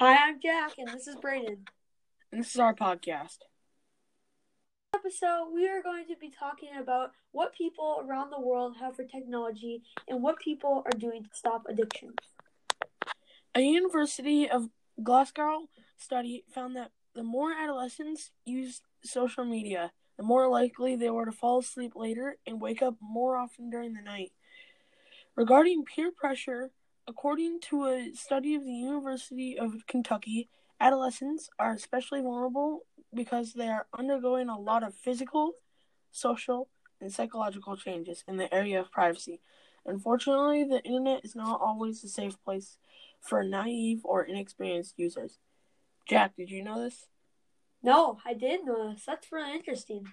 Hi, I'm Jack, and this is Brayden. And this is our podcast. In this episode, we are going to be talking about what people around the world have for technology and what people are doing to stop addiction. A University of Glasgow study found that the more adolescents used social media, the more likely they were to fall asleep later and wake up more often during the night. Regarding peer pressure, according to a study of the University of Kentucky, adolescents are especially vulnerable because they are undergoing a lot of physical, social, and psychological changes in the area of privacy. Unfortunately, the internet is not always a safe place for naive or inexperienced users. Jack, did you know this? No, I did know this. That's really interesting.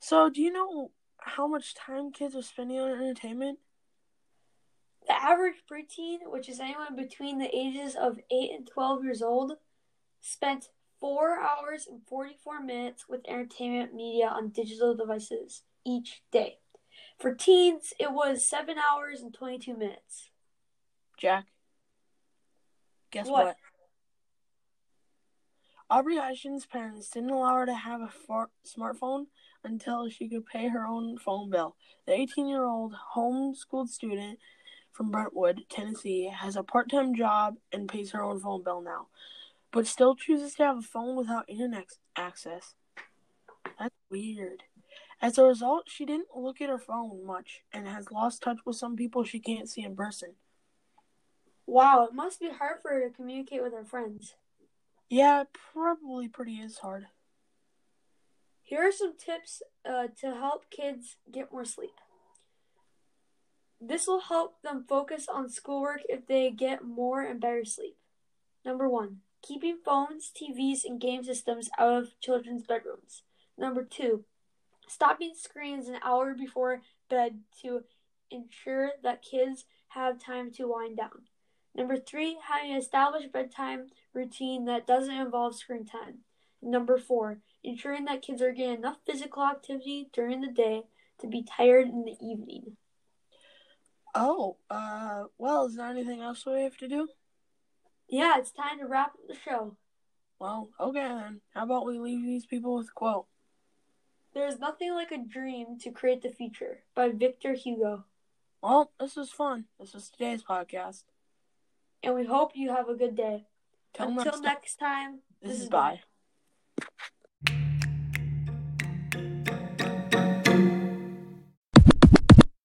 So, do you know how much time kids are spending on entertainment? The average preteen, which is anyone between the ages of 8 and 12 years old, spent 4 hours and 44 minutes with entertainment media on digital devices each day. For teens, it was 7 hours and 22 minutes. Jack, guess What? what? Aubrey Hutchins' parents didn't allow her to have a far- smartphone until she could pay her own phone bill. The 18 year old homeschooled student from Brentwood, Tennessee, has a part time job and pays her own phone bill now, but still chooses to have a phone without internet access. That's weird. As a result, she didn't look at her phone much and has lost touch with some people she can't see in person. Wow, it must be hard for her to communicate with her friends. Yeah, it probably pretty is hard. Here are some tips uh, to help kids get more sleep. This will help them focus on schoolwork if they get more and better sleep. Number one, keeping phones, TVs, and game systems out of children's bedrooms. Number two, stopping screens an hour before bed to ensure that kids have time to wind down. Number three, having an established bedtime routine that doesn't involve screen time. Number four, ensuring that kids are getting enough physical activity during the day to be tired in the evening. Oh, uh, well, is there anything else we have to do? Yeah, it's time to wrap up the show. Well, okay then. How about we leave these people with a quote? There is nothing like a dream to create the future by Victor Hugo. Well, this was fun. This was today's podcast. And we hope you have a good day. Till Until next time. next time, This is bye.